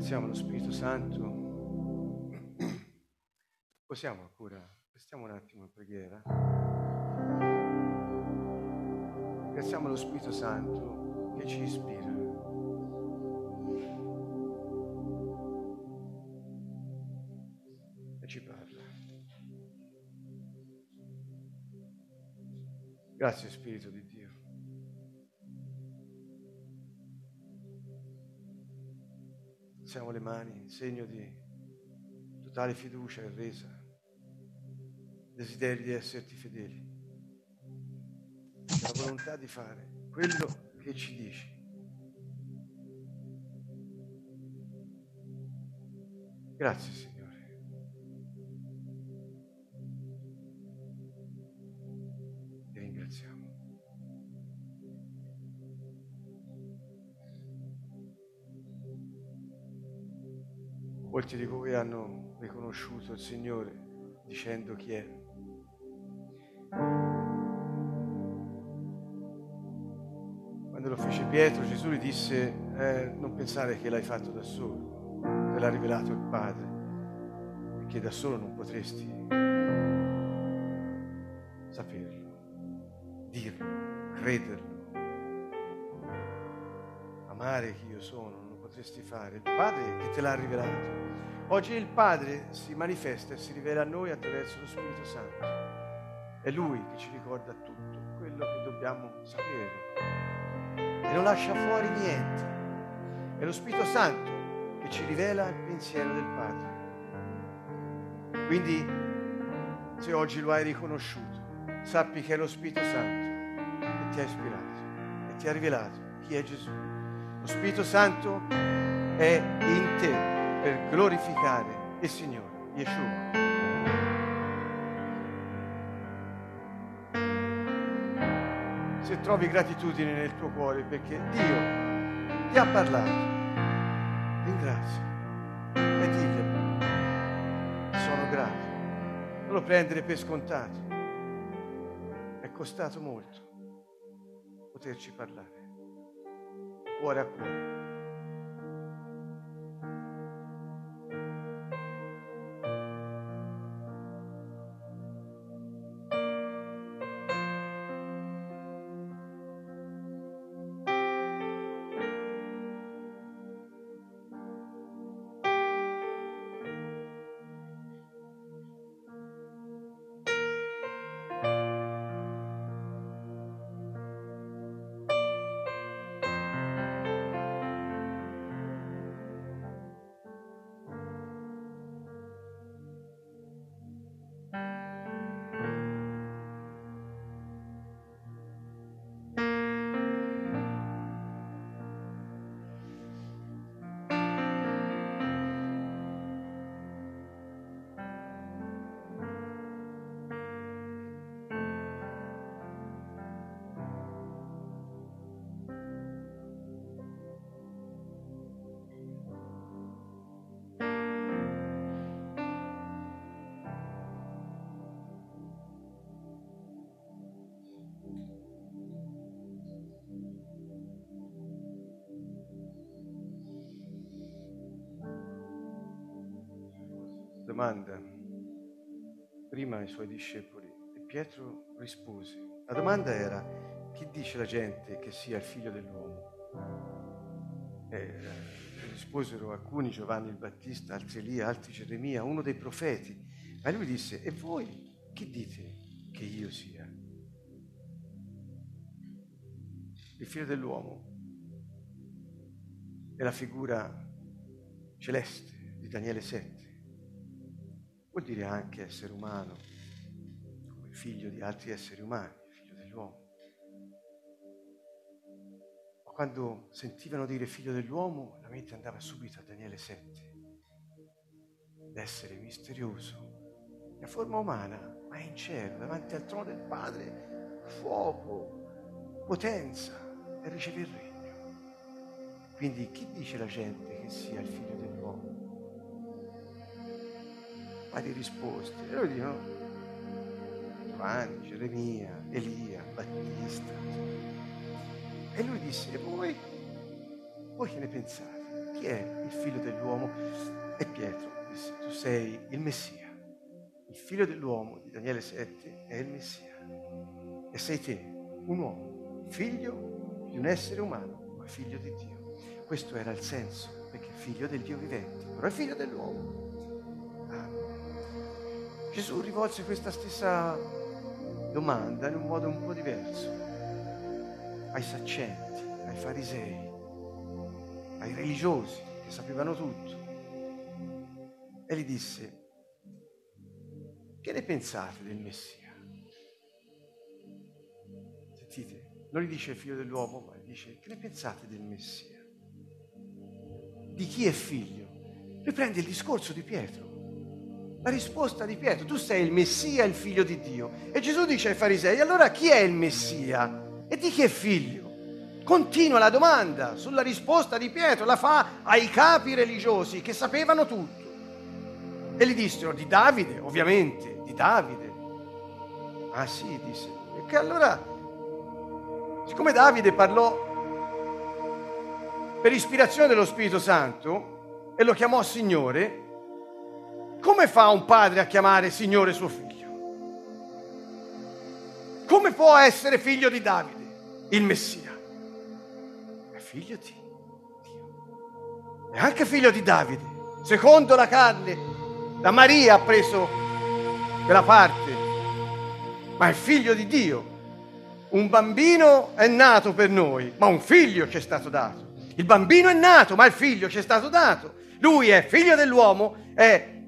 ringraziamo lo Spirito Santo. Possiamo ancora, restiamo un attimo in preghiera. Ringraziamo lo Spirito Santo che ci ispira. E ci parla. Grazie Spirito di Alziamo le mani, segno di totale fiducia e resa, desiderio di esserti fedeli, la volontà di fare quello che ci dici. Grazie Signore. Molti di voi hanno riconosciuto il Signore dicendo chi è. Quando lo fece Pietro, Gesù gli disse, eh, non pensare che l'hai fatto da solo, te l'ha rivelato il Padre, che da solo non potresti saperlo, dirlo, crederlo, amare chi io sono, potresti fare. Il Padre che te l'ha rivelato. Oggi il Padre si manifesta e si rivela a noi attraverso lo Spirito Santo. È Lui che ci ricorda tutto quello che dobbiamo sapere e non lascia fuori niente. È lo Spirito Santo che ci rivela il pensiero del Padre. Quindi, se oggi lo hai riconosciuto, sappi che è lo Spirito Santo che ti ha ispirato e ti ha rivelato chi è Gesù. Lo Spirito Santo è in te per glorificare il Signore, Yeshua. Se trovi gratitudine nel tuo cuore perché Dio ti ha parlato, ringrazia e diglielo, sono grato. Non lo prendere per scontato. È costato molto poterci parlare, cuore a domanda prima ai suoi discepoli e Pietro rispose. La domanda era chi dice la gente che sia il figlio dell'uomo? E risposero alcuni Giovanni il Battista, altri Elia, altri Geremia, uno dei profeti. Ma lui disse, e voi chi dite che io sia? Il figlio dell'uomo è la figura celeste di Daniele 7 vuol dire anche essere umano, come figlio di altri esseri umani, figlio dell'uomo. Ma quando sentivano dire figlio dell'uomo, la mente andava subito a Daniele 7, l'essere misterioso, la forma umana, ma in cielo, davanti al trono del Padre, fuoco, potenza e riceve il regno. Quindi chi dice la gente che sia il figlio dell'uomo? Varie risposte. E loro dicono Giovanni, Geremia, Elia, Battista. E lui disse, voi, voi che ne pensate? chi è il figlio dell'uomo? E Pietro disse, tu sei il Messia. Il figlio dell'uomo di Daniele 7 è il Messia. E sei te, un uomo, figlio di un essere umano, ma figlio di Dio. Questo era il senso, perché figlio del Dio vivente, però è figlio dell'uomo. Gesù rivolse questa stessa domanda in un modo un po' diverso ai saccenti, ai farisei, ai religiosi che sapevano tutto. E gli disse, che ne pensate del Messia? Sentite, non gli dice il figlio dell'uomo, ma gli dice, che ne pensate del Messia? Di chi è figlio? Riprende il discorso di Pietro. La risposta di Pietro, tu sei il Messia, il figlio di Dio. E Gesù dice ai farisei, allora chi è il Messia? E di chi è figlio? Continua la domanda sulla risposta di Pietro, la fa ai capi religiosi che sapevano tutto. E gli dissero, di Davide, ovviamente, di Davide. Ah sì, disse. E che allora, siccome Davide parlò per ispirazione dello Spirito Santo e lo chiamò Signore, come fa un padre a chiamare Signore suo figlio? Come può essere figlio di Davide, il Messia? È figlio di Dio. È anche figlio di Davide. Secondo la carne, da Maria ha preso quella parte, ma è figlio di Dio. Un bambino è nato per noi, ma un figlio ci è stato dato. Il bambino è nato, ma il figlio ci è stato dato. Lui è figlio dell'uomo, è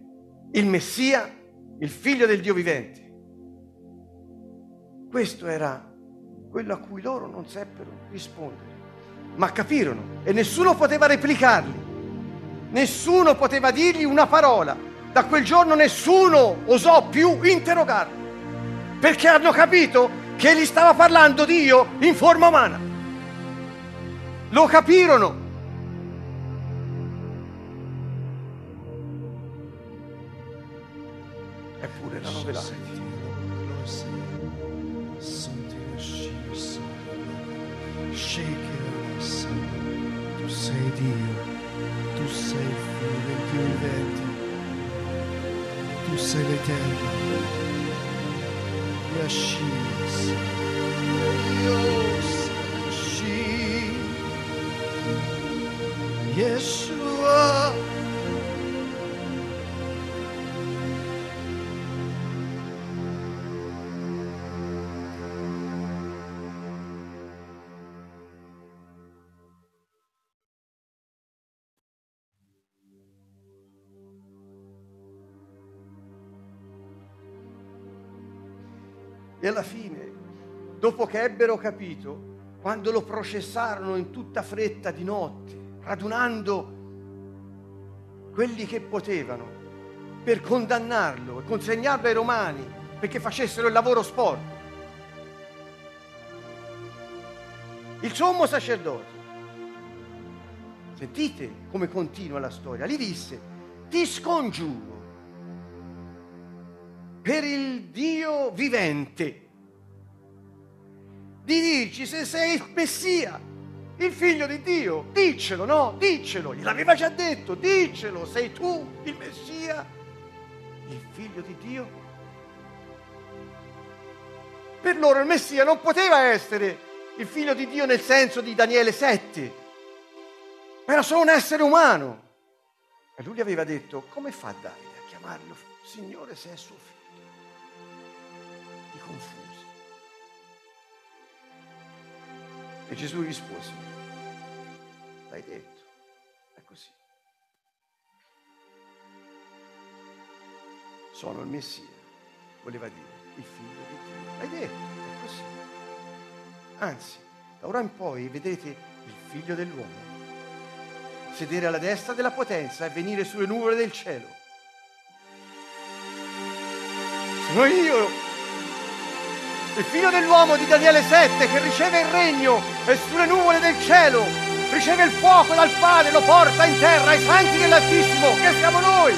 il Messia, il figlio del Dio vivente. Questo era quello a cui loro non seppero rispondere, ma capirono e nessuno poteva replicarli, nessuno poteva dirgli una parola. Da quel giorno nessuno osò più interrogarlo, perché hanno capito che gli stava parlando Dio in forma umana. Lo capirono novidade. E alla fine, dopo che ebbero capito, quando lo processarono in tutta fretta di notte, radunando quelli che potevano per condannarlo e consegnarlo ai romani perché facessero il lavoro sporco, il sommo sacerdote, sentite come continua la storia, gli disse, ti scongiuro per il Dio vivente di dirci se sei il Messia, il figlio di Dio. Diccelo, no? Diccelo. Gliel'aveva già detto. Diccelo, sei tu il Messia, il figlio di Dio. Per loro il Messia non poteva essere il figlio di Dio nel senso di Daniele 7. Era solo un essere umano. E lui gli aveva detto, come fa Davide a chiamarlo Signore se è suo figlio? Confusi. E Gesù rispose, l'hai detto, è così. Sono il Messia, voleva dire, il figlio di Dio. L'hai detto, è così. Anzi, da ora in poi vedrete il figlio dell'uomo sedere alla destra della potenza e venire sulle nuvole del cielo. Sono io il figlio dell'uomo di Daniele 7 che riceve il regno e sulle nuvole del cielo riceve il fuoco dal Padre, lo porta in terra ai santi dell'Altissimo, che siamo noi.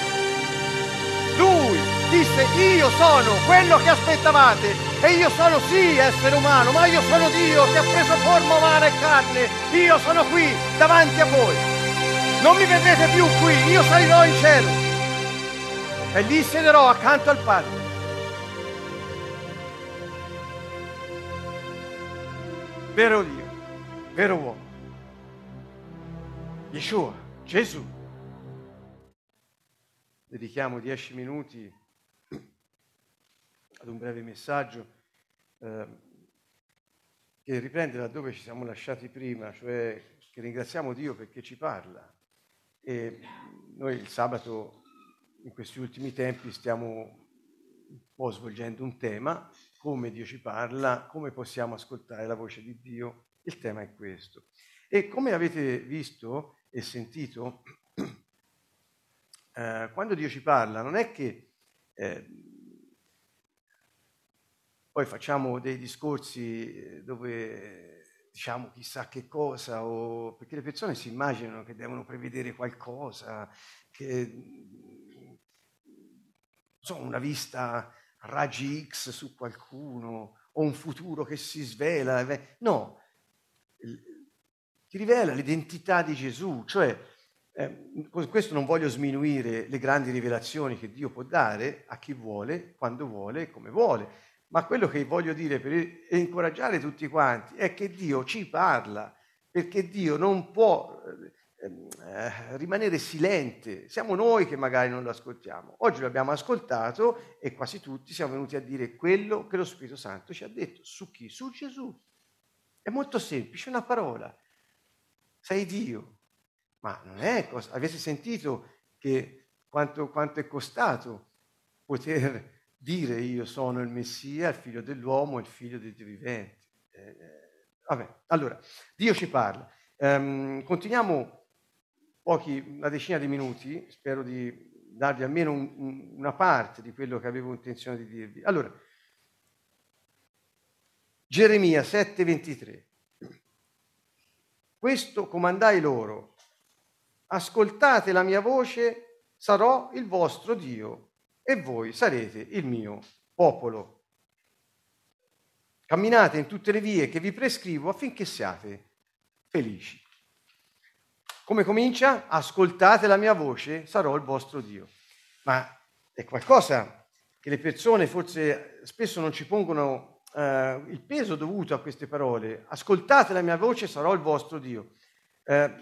Lui disse, io sono quello che aspettavate e io sono sì essere umano, ma io sono Dio che ha preso forma umana e carne, io sono qui davanti a voi. Non mi vedrete più qui, io salirò in cielo e lì siederò accanto al Padre. Vero Dio, vero uomo. Yeshua, Gesù. Dedichiamo dieci minuti ad un breve messaggio eh, che riprende da dove ci siamo lasciati prima, cioè che ringraziamo Dio perché ci parla. E noi il sabato, in questi ultimi tempi, stiamo un po' svolgendo un tema, come Dio ci parla, come possiamo ascoltare la voce di Dio. Il tema è questo. E come avete visto e sentito, eh, quando Dio ci parla, non è che eh, poi facciamo dei discorsi eh, dove diciamo chissà che cosa, o, perché le persone si immaginano che devono prevedere qualcosa, che so, una vista raggi X su qualcuno, o un futuro che si svela. No, ti rivela l'identità di Gesù, cioè eh, questo non voglio sminuire le grandi rivelazioni che Dio può dare a chi vuole, quando vuole e come vuole ma quello che voglio dire per incoraggiare tutti quanti è che Dio ci parla, perché Dio non può eh, rimanere silente. Siamo noi che magari non lo ascoltiamo. Oggi lo abbiamo ascoltato e quasi tutti siamo venuti a dire quello che lo Spirito Santo ci ha detto. Su chi? Su Gesù. È molto semplice, una parola. Sei Dio. Ma non è cosa. Avete sentito che quanto, quanto è costato poter dire io sono il Messia, il figlio dell'uomo, il figlio dei Dio viventi. Eh, eh, vabbè, allora, Dio ci parla. Um, continuiamo pochi, una decina di minuti, spero di darvi almeno un, un, una parte di quello che avevo intenzione di dirvi. Allora, Geremia 7:23. Questo comandai loro, ascoltate la mia voce, sarò il vostro Dio e voi sarete il mio popolo. Camminate in tutte le vie che vi prescrivo affinché siate felici. Come comincia? Ascoltate la mia voce, sarò il vostro Dio. Ma è qualcosa che le persone forse spesso non ci pongono eh, il peso dovuto a queste parole. Ascoltate la mia voce, sarò il vostro Dio. Eh,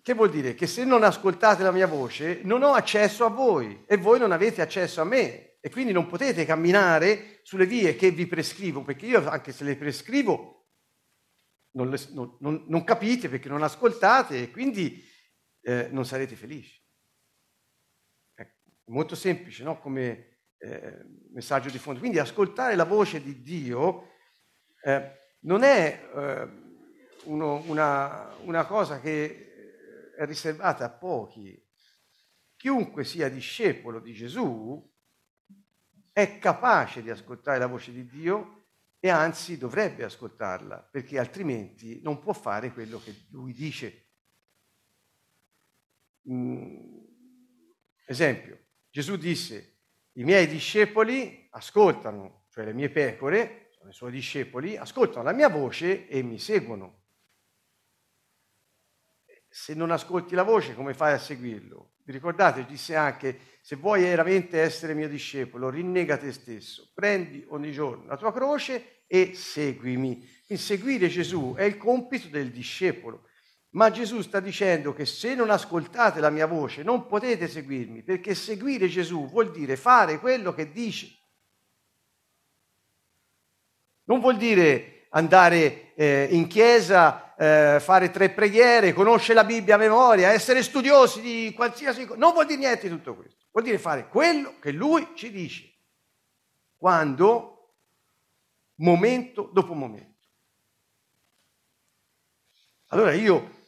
che vuol dire? Che se non ascoltate la mia voce, non ho accesso a voi e voi non avete accesso a me e quindi non potete camminare sulle vie che vi prescrivo, perché io anche se le prescrivo non, le, non, non, capite perché non ascoltate e quindi eh, non sarete felici. Ecco, molto semplice, no? Come eh, messaggio di fondo. Quindi ascoltare la voce di Dio eh, non è eh, uno, una, una cosa che è riservata a pochi. Chiunque sia discepolo di Gesù è capace di ascoltare la voce di Dio e anzi dovrebbe ascoltarla, perché altrimenti non può fare quello che lui dice. Mm. Esempio, Gesù disse, i miei discepoli ascoltano, cioè le mie pecore, sono i suoi discepoli, ascoltano la mia voce e mi seguono se non ascolti la voce, come fai a seguirlo? Vi ricordate, disse anche, se vuoi veramente essere mio discepolo, rinnega te stesso, prendi ogni giorno la tua croce e seguimi. Quindi seguire Gesù è il compito del discepolo. Ma Gesù sta dicendo che se non ascoltate la mia voce non potete seguirmi, perché seguire Gesù vuol dire fare quello che dice. Non vuol dire andare eh, in chiesa eh, fare tre preghiere, conoscere la Bibbia a memoria, essere studiosi di qualsiasi cosa. Non vuol dire niente di tutto questo. Vuol dire fare quello che lui ci dice. Quando? Momento dopo momento. Allora io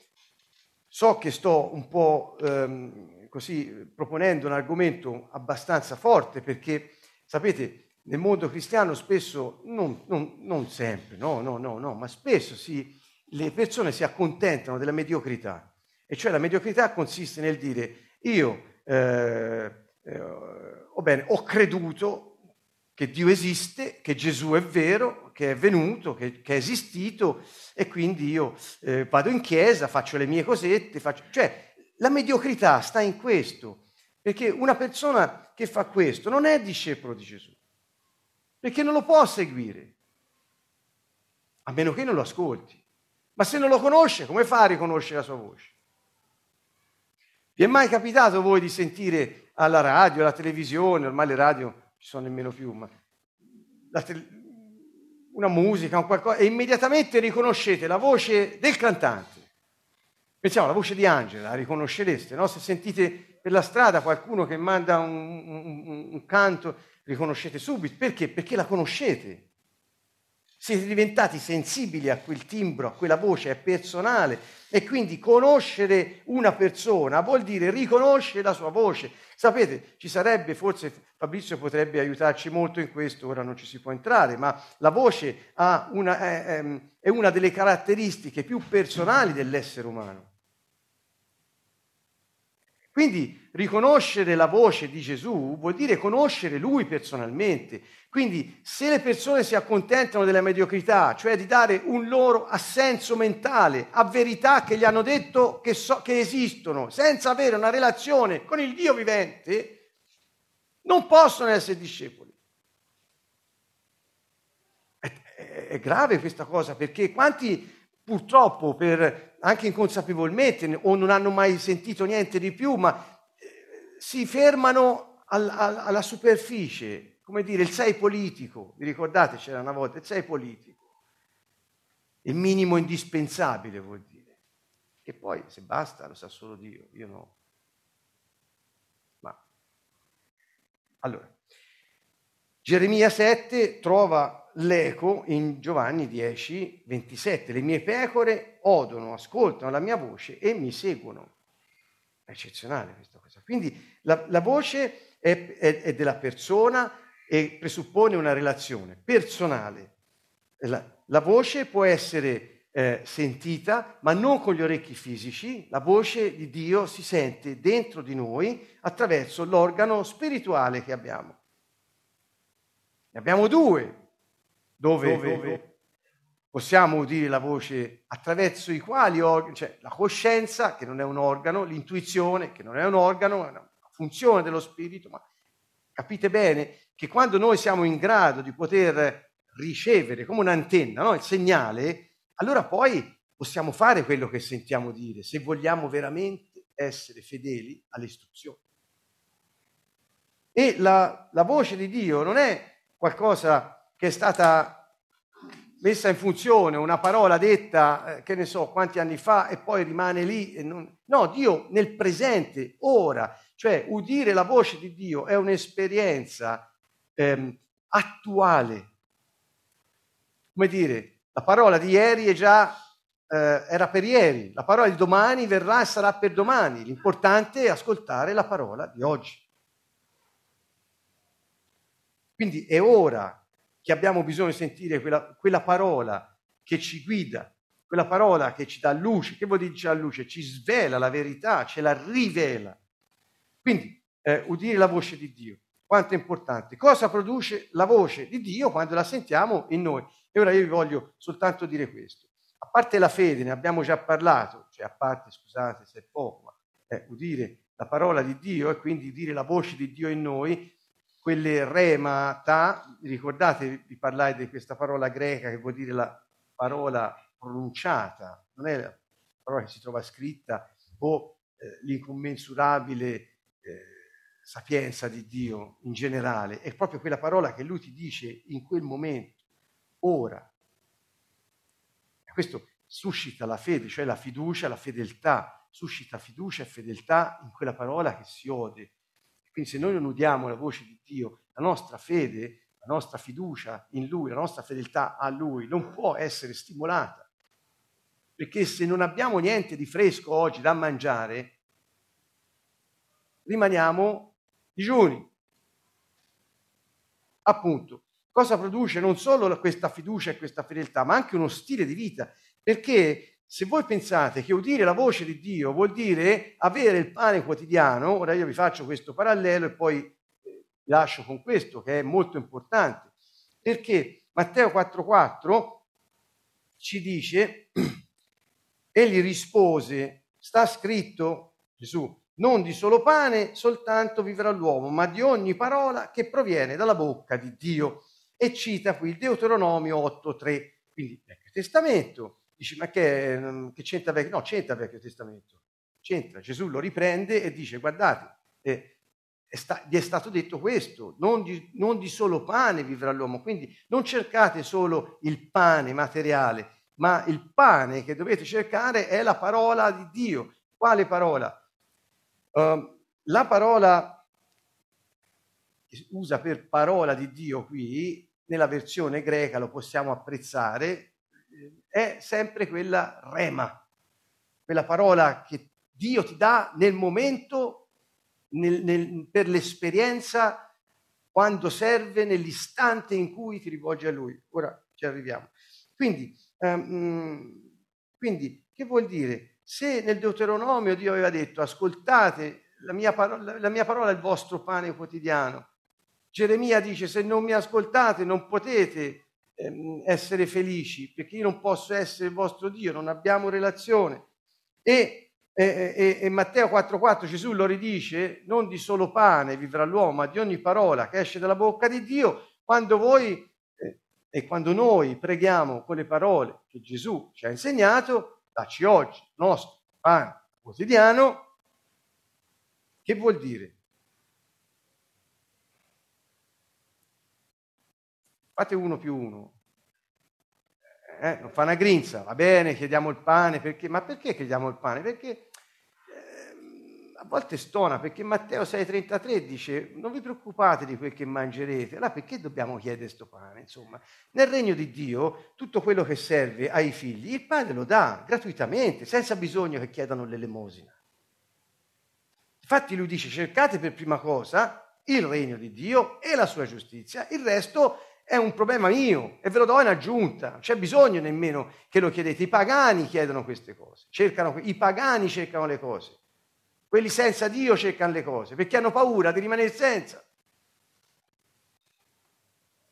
so che sto un po' ehm, così proponendo un argomento abbastanza forte perché, sapete, nel mondo cristiano spesso, non, non, non sempre, no, no, no, no, ma spesso si le persone si accontentano della mediocrità, e cioè la mediocrità consiste nel dire io eh, eh, oh bene, ho creduto che Dio esiste, che Gesù è vero, che è venuto, che, che è esistito e quindi io eh, vado in chiesa, faccio le mie cosette, faccio... cioè la mediocrità sta in questo, perché una persona che fa questo non è discepolo di Gesù, perché non lo può seguire, a meno che non lo ascolti. Ma se non lo conosce, come fa a riconoscere la sua voce? Vi è mai capitato voi di sentire alla radio, alla televisione, ormai le radio ci sono nemmeno più, ma te- una musica, un qualcosa, e immediatamente riconoscete la voce del cantante? Pensiamo alla voce di Angela, la riconoscereste, no? Se sentite per la strada qualcuno che manda un, un, un canto, riconoscete subito. Perché? Perché la conoscete. Siete diventati sensibili a quel timbro, a quella voce, è personale. E quindi conoscere una persona vuol dire riconoscere la sua voce. Sapete, ci sarebbe, forse Fabrizio potrebbe aiutarci molto in questo, ora non ci si può entrare, ma la voce una, è, è una delle caratteristiche più personali dell'essere umano. Quindi riconoscere la voce di Gesù vuol dire conoscere Lui personalmente. Quindi se le persone si accontentano della mediocrità, cioè di dare un loro assenso mentale a verità che gli hanno detto che, so, che esistono, senza avere una relazione con il Dio vivente, non possono essere discepoli. È, è, è grave questa cosa perché quanti purtroppo per anche inconsapevolmente o non hanno mai sentito niente di più, ma eh, si fermano al, al, alla superficie, come dire, il sei politico, vi ricordate c'era una volta, il sei politico, il minimo indispensabile vuol dire, che poi se basta lo sa solo Dio, io no. Ma allora, Geremia 7 trova l'eco in Giovanni 10, 27. Le mie pecore odono, ascoltano la mia voce e mi seguono. È eccezionale questa cosa. Quindi la, la voce è, è, è, della persona e presuppone una relazione personale. La, la voce può essere eh, sentita, ma non con gli orecchi fisici. La voce di Dio si sente dentro di noi attraverso l'organo spirituale che abbiamo. Ne abbiamo due, dove, dove, possiamo udire la voce attraverso i quali organi, cioè la coscienza, che non è un organo, l'intuizione, che non è un organo, è una funzione dello spirito, ma capite bene che quando noi siamo in grado di poter ricevere come un'antenna no? il segnale, allora poi possiamo fare quello che sentiamo dire, se vogliamo veramente essere fedeli alle istruzioni. E la, la voce di Dio non è qualcosa che è stata messa in funzione, una parola detta, eh, che ne so, quanti anni fa e poi rimane lì. Non... No, Dio nel presente, ora, cioè udire la voce di Dio è un'esperienza ehm, attuale. Come dire, la parola di ieri è già, eh, era per ieri, la parola di domani verrà e sarà per domani. L'importante è ascoltare la parola di oggi. Quindi è ora che abbiamo bisogno di sentire quella, quella parola che ci guida, quella parola che ci dà luce. Che vuol dire ci dà luce? Ci svela la verità, ce la rivela. Quindi eh, udire la voce di Dio, quanto è importante. Cosa produce la voce di Dio quando la sentiamo in noi? E ora io vi voglio soltanto dire questo. A parte la fede, ne abbiamo già parlato, cioè a parte, scusate se è poco, ma eh, udire la parola di Dio e quindi udire la voce di Dio in noi, quelle rema, ta, ricordate, vi parlai di questa parola greca che vuol dire la parola pronunciata, non è la parola che si trova scritta o eh, l'incommensurabile eh, sapienza di Dio in generale, è proprio quella parola che lui ti dice in quel momento, ora. E questo suscita la fede, cioè la fiducia, la fedeltà, suscita fiducia e fedeltà in quella parola che si ode quindi se noi non udiamo la voce di Dio, la nostra fede, la nostra fiducia in Lui, la nostra fedeltà a Lui non può essere stimolata. Perché se non abbiamo niente di fresco oggi da mangiare, rimaniamo digiuni. Appunto, cosa produce non solo questa fiducia e questa fedeltà, ma anche uno stile di vita. Perché se voi pensate che udire la voce di Dio vuol dire avere il pane quotidiano, ora io vi faccio questo parallelo e poi eh, vi lascio con questo che è molto importante, perché Matteo 4:4 ci dice, egli rispose, sta scritto, Gesù, non di solo pane soltanto vivrà l'uomo, ma di ogni parola che proviene dalla bocca di Dio. E cita qui il Deuteronomio 8.3, quindi Vecchio Testamento. Dici, ma che, che c'entra Vecchio? No, c'entra Vecchio Testamento. C'entra. Gesù lo riprende e dice, guardate, eh, è sta, gli è stato detto questo, non di, non di solo pane vivrà l'uomo, quindi non cercate solo il pane materiale, ma il pane che dovete cercare è la parola di Dio. Quale parola? Uh, la parola che usa per parola di Dio qui, nella versione greca lo possiamo apprezzare, è sempre quella rema, quella parola che Dio ti dà nel momento, nel, nel, per l'esperienza, quando serve, nell'istante in cui ti rivolgi a Lui. Ora ci arriviamo. Quindi, um, quindi che vuol dire? Se nel Deuteronomio Dio aveva detto ascoltate, la mia, parola, la mia parola è il vostro pane quotidiano, Geremia dice se non mi ascoltate non potete essere felici perché io non posso essere il vostro Dio, non abbiamo relazione. E, e, e, e Matteo 4,4 Gesù lo ridice, non di solo pane vivrà l'uomo, ma di ogni parola che esce dalla bocca di Dio, quando voi eh, e quando noi preghiamo con le parole che Gesù ci ha insegnato, dacci oggi il nostro pane quotidiano, che vuol dire? Fate uno più uno. Eh, non fa una grinza, va bene, chiediamo il pane, perché? ma perché chiediamo il pane? Perché a volte stona perché Matteo 6,33 dice non vi preoccupate di quel che mangerete, allora perché dobbiamo chiedere questo pane? Insomma, nel regno di Dio tutto quello che serve ai figli il padre lo dà gratuitamente, senza bisogno che chiedano l'elemosina. Infatti lui dice cercate per prima cosa il regno di Dio e la sua giustizia, il resto è un problema mio e ve lo do in aggiunta, non c'è bisogno nemmeno che lo chiedete, i pagani chiedono queste cose, cercano, i pagani cercano le cose. Quelli senza Dio cercano le cose perché hanno paura di rimanere senza.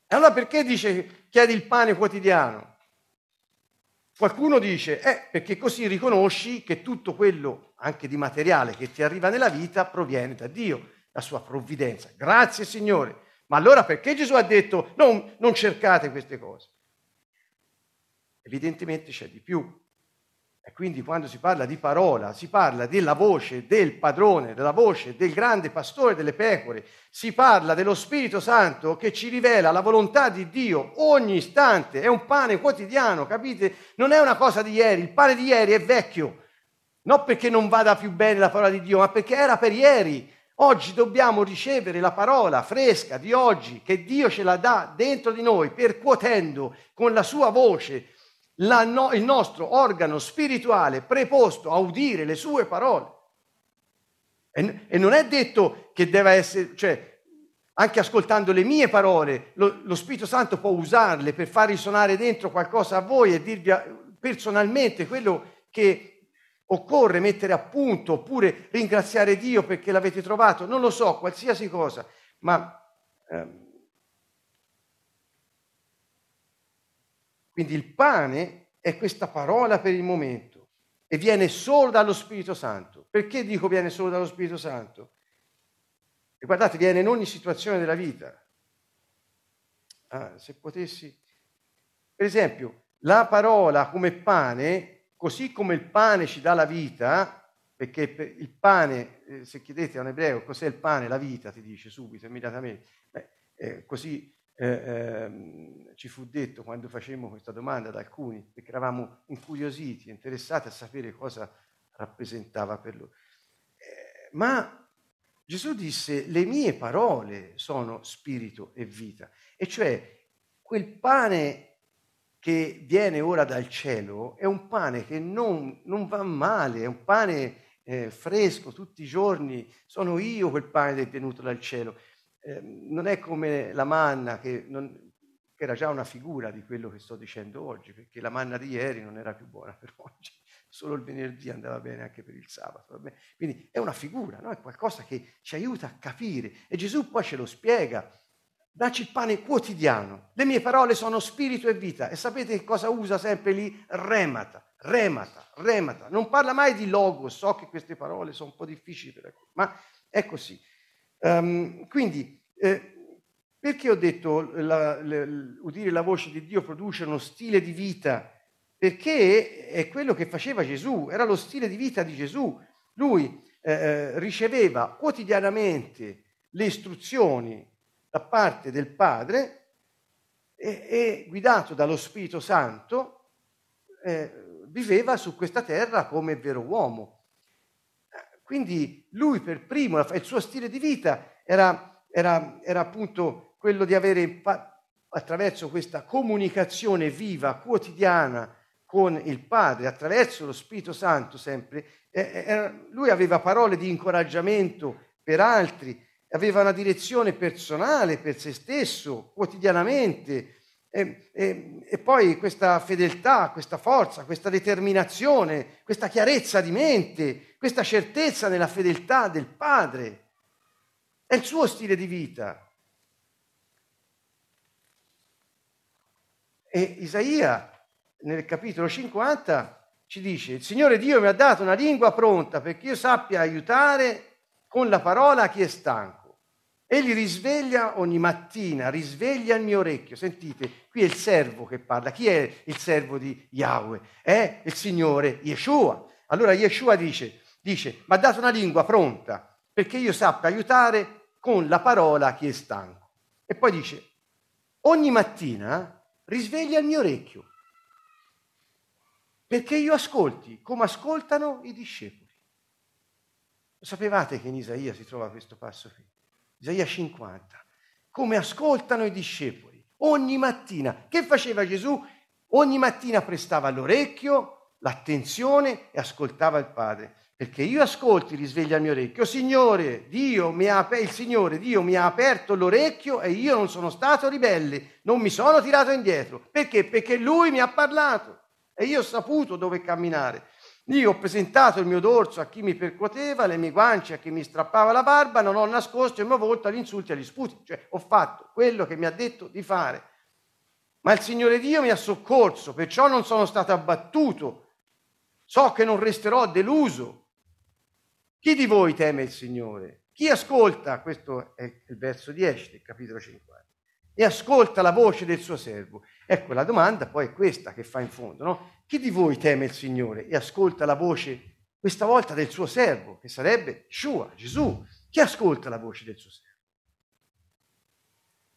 E allora perché dice chiedi il pane quotidiano? Qualcuno dice, eh, perché così riconosci che tutto quello, anche di materiale, che ti arriva nella vita proviene da Dio, la sua provvidenza. Grazie Signore. Ma allora perché Gesù ha detto non, non cercate queste cose? Evidentemente c'è di più. E quindi quando si parla di parola, si parla della voce del padrone, della voce del grande pastore delle pecore, si parla dello Spirito Santo che ci rivela la volontà di Dio ogni istante, è un pane quotidiano, capite? Non è una cosa di ieri, il pane di ieri è vecchio, non perché non vada più bene la parola di Dio, ma perché era per ieri. Oggi dobbiamo ricevere la parola fresca di oggi, che Dio ce la dà dentro di noi, percuotendo con la sua voce no, il nostro organo spirituale preposto a udire le sue parole. E, e, non è detto che deve essere, cioè, anche ascoltando le mie parole, lo, lo Spirito Santo può usarle per far risuonare dentro qualcosa a voi e dirvi personalmente quello che occorre mettere a punto oppure ringraziare Dio perché l'avete trovato, non lo so, qualsiasi cosa, ma ehm, Quindi il pane è questa parola per il momento e viene solo dallo Spirito Santo. Perché dico viene solo dallo Spirito Santo? E guardate, viene in ogni situazione della vita. Ah, se potessi... Per esempio, la parola come pane, così come il pane ci dà la vita, perché il pane, eh, se chiedete a un ebreo cos'è il pane, la vita, ti dice subito, immediatamente. Beh, eh, così eh, ehm, ci fu detto quando facemmo questa domanda ad alcuni, perché eravamo incuriositi, interessati a sapere cosa rappresentava per loro. Eh, ma Gesù disse, le mie parole sono spirito e vita, e cioè quel pane che viene ora dal cielo è un pane che non, non va male, è un pane eh, fresco tutti i giorni, sono io quel pane venuto dal cielo. Ehm, non è come la manna che, non, che, era già una figura di quello che sto dicendo oggi, perché la manna di ieri non era più buona per oggi, solo il venerdì andava bene anche per il sabato. Quindi è una figura, no? è qualcosa che ci aiuta a capire e Gesù poi ce lo spiega. Dacci il pane quotidiano. Le mie parole sono spirito e vita. E sapete che cosa usa sempre lì? Remata. remata, remata. Non parla mai di logo, so che queste parole sono un po' difficili per alcuni, ma è così. Um, quindi, eh, perché ho detto la, la, udire la voce di Dio produce uno stile di vita? Perché è quello che faceva Gesù, era lo stile di vita di Gesù. Lui eh, eh riceveva quotidianamente le istruzioni da parte del Padre e, e guidato dallo Spirito Santo eh, viveva su questa terra come vero uomo. Quindi lui per primo, il suo stile di vita era, era, era appunto quello di avere attraverso questa comunicazione viva, quotidiana con il Padre, attraverso lo Spirito Santo sempre, eh, lui aveva parole di incoraggiamento per altri, aveva una direzione personale per se stesso, quotidianamente, e, e, e, poi questa fedeltà, questa forza, questa determinazione, questa chiarezza di mente, questa certezza nella fedeltà del Padre. È il suo stile di vita. E Isaia nel capitolo 50 ci dice, il Signore Dio mi ha dato una lingua pronta perché io sappia aiutare con la parola chi è stanco. Egli risveglia ogni mattina, risveglia il mio orecchio. Sentite, qui è il servo che parla. Chi è il servo di Yahweh? È il Signore Yeshua. Allora Yeshua dice, dice, mi ha dato una lingua pronta perché io sappia aiutare con la parola chi è stanco. E poi dice, ogni mattina risveglia il mio orecchio perché io ascolti come ascoltano i discepoli. Lo sapevate che in Isaia si trova questo passo qui? Isaia 50. Come ascoltano i discepoli ogni mattina. Che faceva Gesù? Ogni mattina prestava l'orecchio, l'attenzione e ascoltava il Padre. Perché io ascolti, risveglia il mio orecchio. Signore, Dio mi ha, il Signore Dio mi ha aperto l'orecchio e io non sono stato ribelle, non mi sono tirato indietro. Perché? Perché Lui mi ha parlato e io ho saputo dove camminare. Io ho presentato il mio dorso a chi mi percuoteva, le mie guance a chi mi strappava la barba, non ho nascosto il mio volto agli insulti e agli sputi, cioè ho fatto quello che mi ha detto di fare. Ma il Signore Dio mi ha soccorso, perciò non sono stato abbattuto. So che non resterò deluso. Chi di voi teme il Signore? Chi ascolta, questo è il verso 10 del capitolo 50, e ascolta la voce del suo servo Ecco, la domanda poi è questa che fa in fondo, no? Chi di voi teme il Signore e ascolta la voce, questa volta del suo servo, che sarebbe Shua, Gesù? Chi ascolta la voce del suo servo?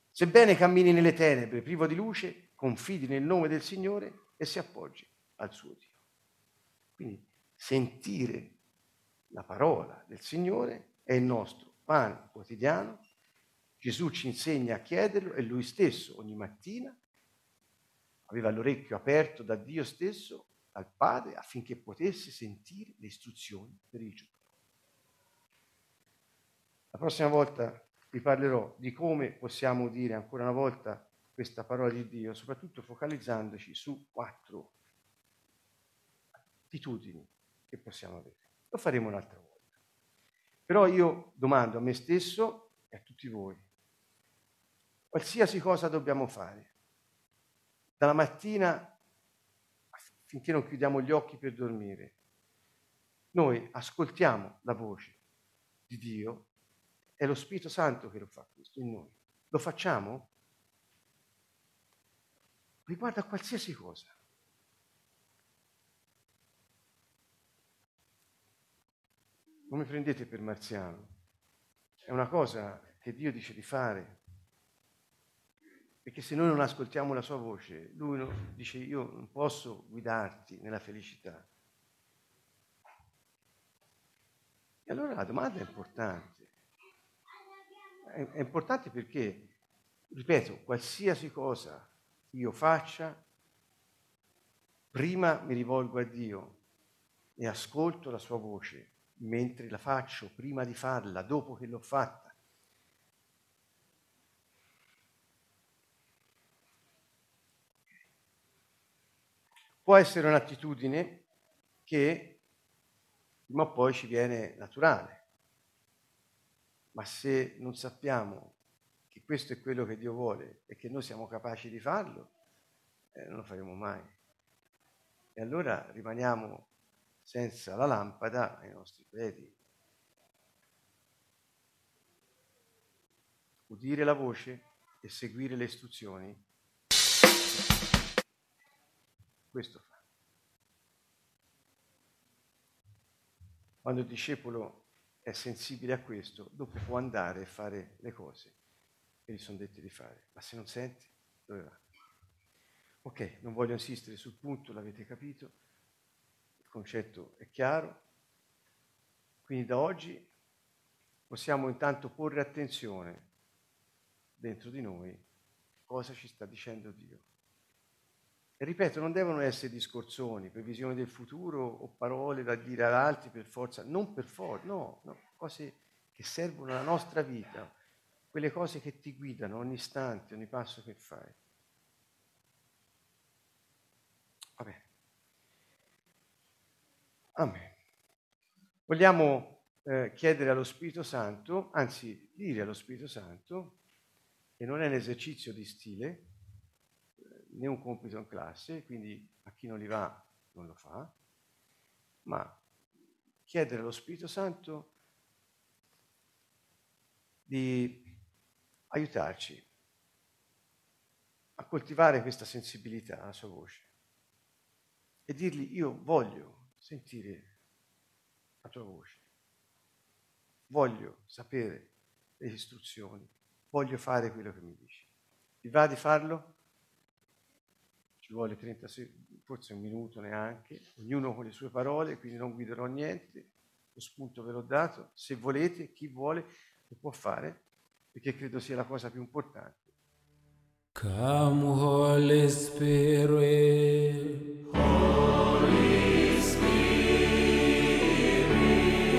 Sebbene cammini nelle tenebre, privo di luce, confidi nel nome del Signore e si appoggi al suo Dio. Quindi sentire la parola del Signore è il nostro pane quotidiano. Gesù ci insegna a chiederlo e lui stesso ogni mattina aveva l'orecchio aperto da Dio stesso al Padre affinché potesse sentire le istruzioni per il giorno. La prossima volta vi parlerò di come possiamo dire ancora una volta questa parola di Dio, soprattutto focalizzandoci su quattro attitudini che possiamo avere. Lo faremo un'altra volta. Però io domando a me stesso e a tutti voi, qualsiasi cosa dobbiamo fare, dalla mattina finché non chiudiamo gli occhi per dormire. Noi ascoltiamo la voce di Dio, è lo Spirito Santo che lo fa questo in noi. Lo facciamo? Riguardo a qualsiasi cosa. Non mi prendete per marziano. È una cosa che Dio dice di fare, perché se noi non ascoltiamo la sua voce, lui dice io non posso guidarti nella felicità. E allora la domanda è importante. È, importante perché, ripeto, qualsiasi cosa io faccia, prima mi rivolgo a Dio e ascolto la sua voce mentre la faccio, prima di farla, dopo che l'ho fatta. Può essere un'attitudine che prima o poi ci viene naturale, ma se non sappiamo che questo è quello che Dio vuole e che noi siamo capaci di farlo, eh, non lo faremo mai. E allora rimaniamo senza la lampada ai nostri piedi. Udire la voce e seguire le istruzioni. Questo fa. Quando il discepolo è sensibile a questo, dopo può andare e fare le cose che gli sono dette di fare. Ma se non senti, dove va? Ok, non voglio insistere sul punto, l'avete capito, il concetto è chiaro. Quindi da oggi possiamo intanto porre attenzione dentro di noi cosa ci sta dicendo Dio. E ripeto, non devono essere discorsoni, previsioni del futuro o parole da dire ad altri per forza, non per forza, no, no, cose che servono alla nostra vita, quelle cose che ti guidano ogni istante, ogni passo che fai. Vabbè. Amen. Vogliamo eh, chiedere allo Spirito Santo, anzi dire allo Spirito Santo, che non è un esercizio di stile, né un compito in classe, quindi a chi non li va non lo fa, ma chiedere allo Spirito Santo di aiutarci a coltivare questa sensibilità alla sua voce e dirgli io voglio sentire la tua voce, voglio sapere le istruzioni, voglio fare quello che mi dici. Vi va di farlo? Ci vuole 30 secondi, forse un minuto neanche, ognuno con le sue parole, quindi non guiderò niente, lo spunto ve l'ho dato, se volete, chi vuole lo può fare, perché credo sia la cosa più importante. Come Holy Spirit, Holy Spirit,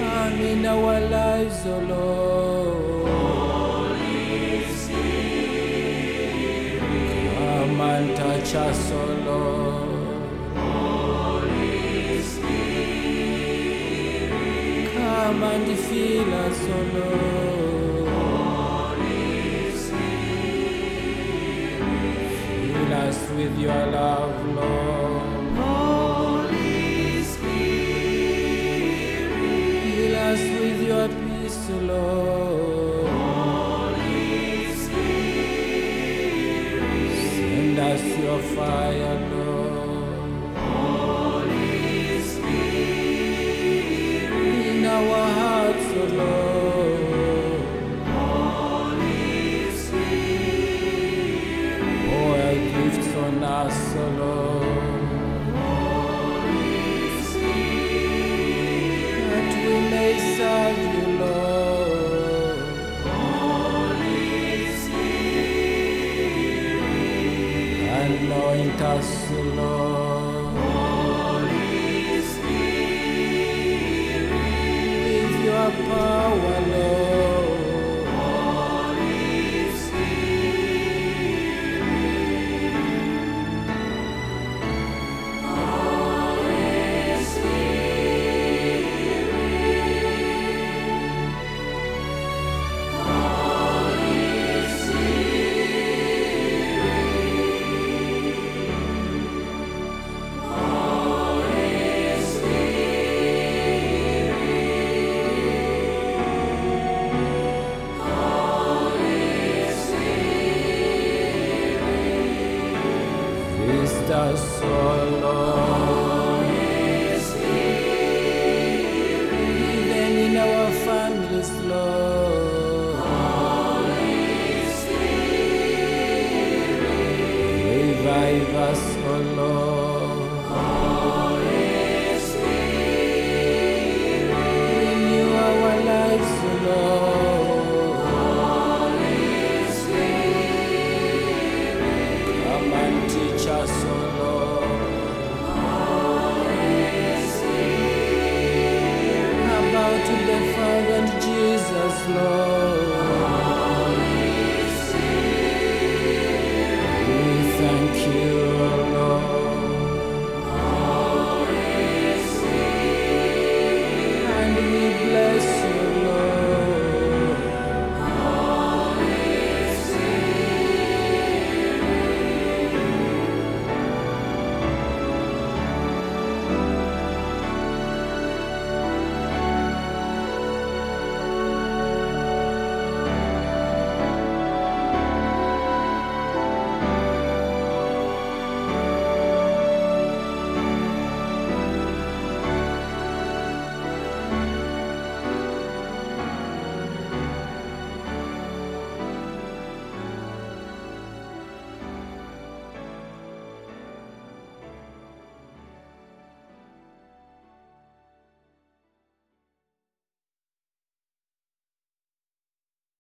come in our lives, O Lord. And touch us, O Lord. Holy Spirit, come and fill us. Holy Fill us with your love, Lord. Holy Spirit. Fill us with your peace, Lord.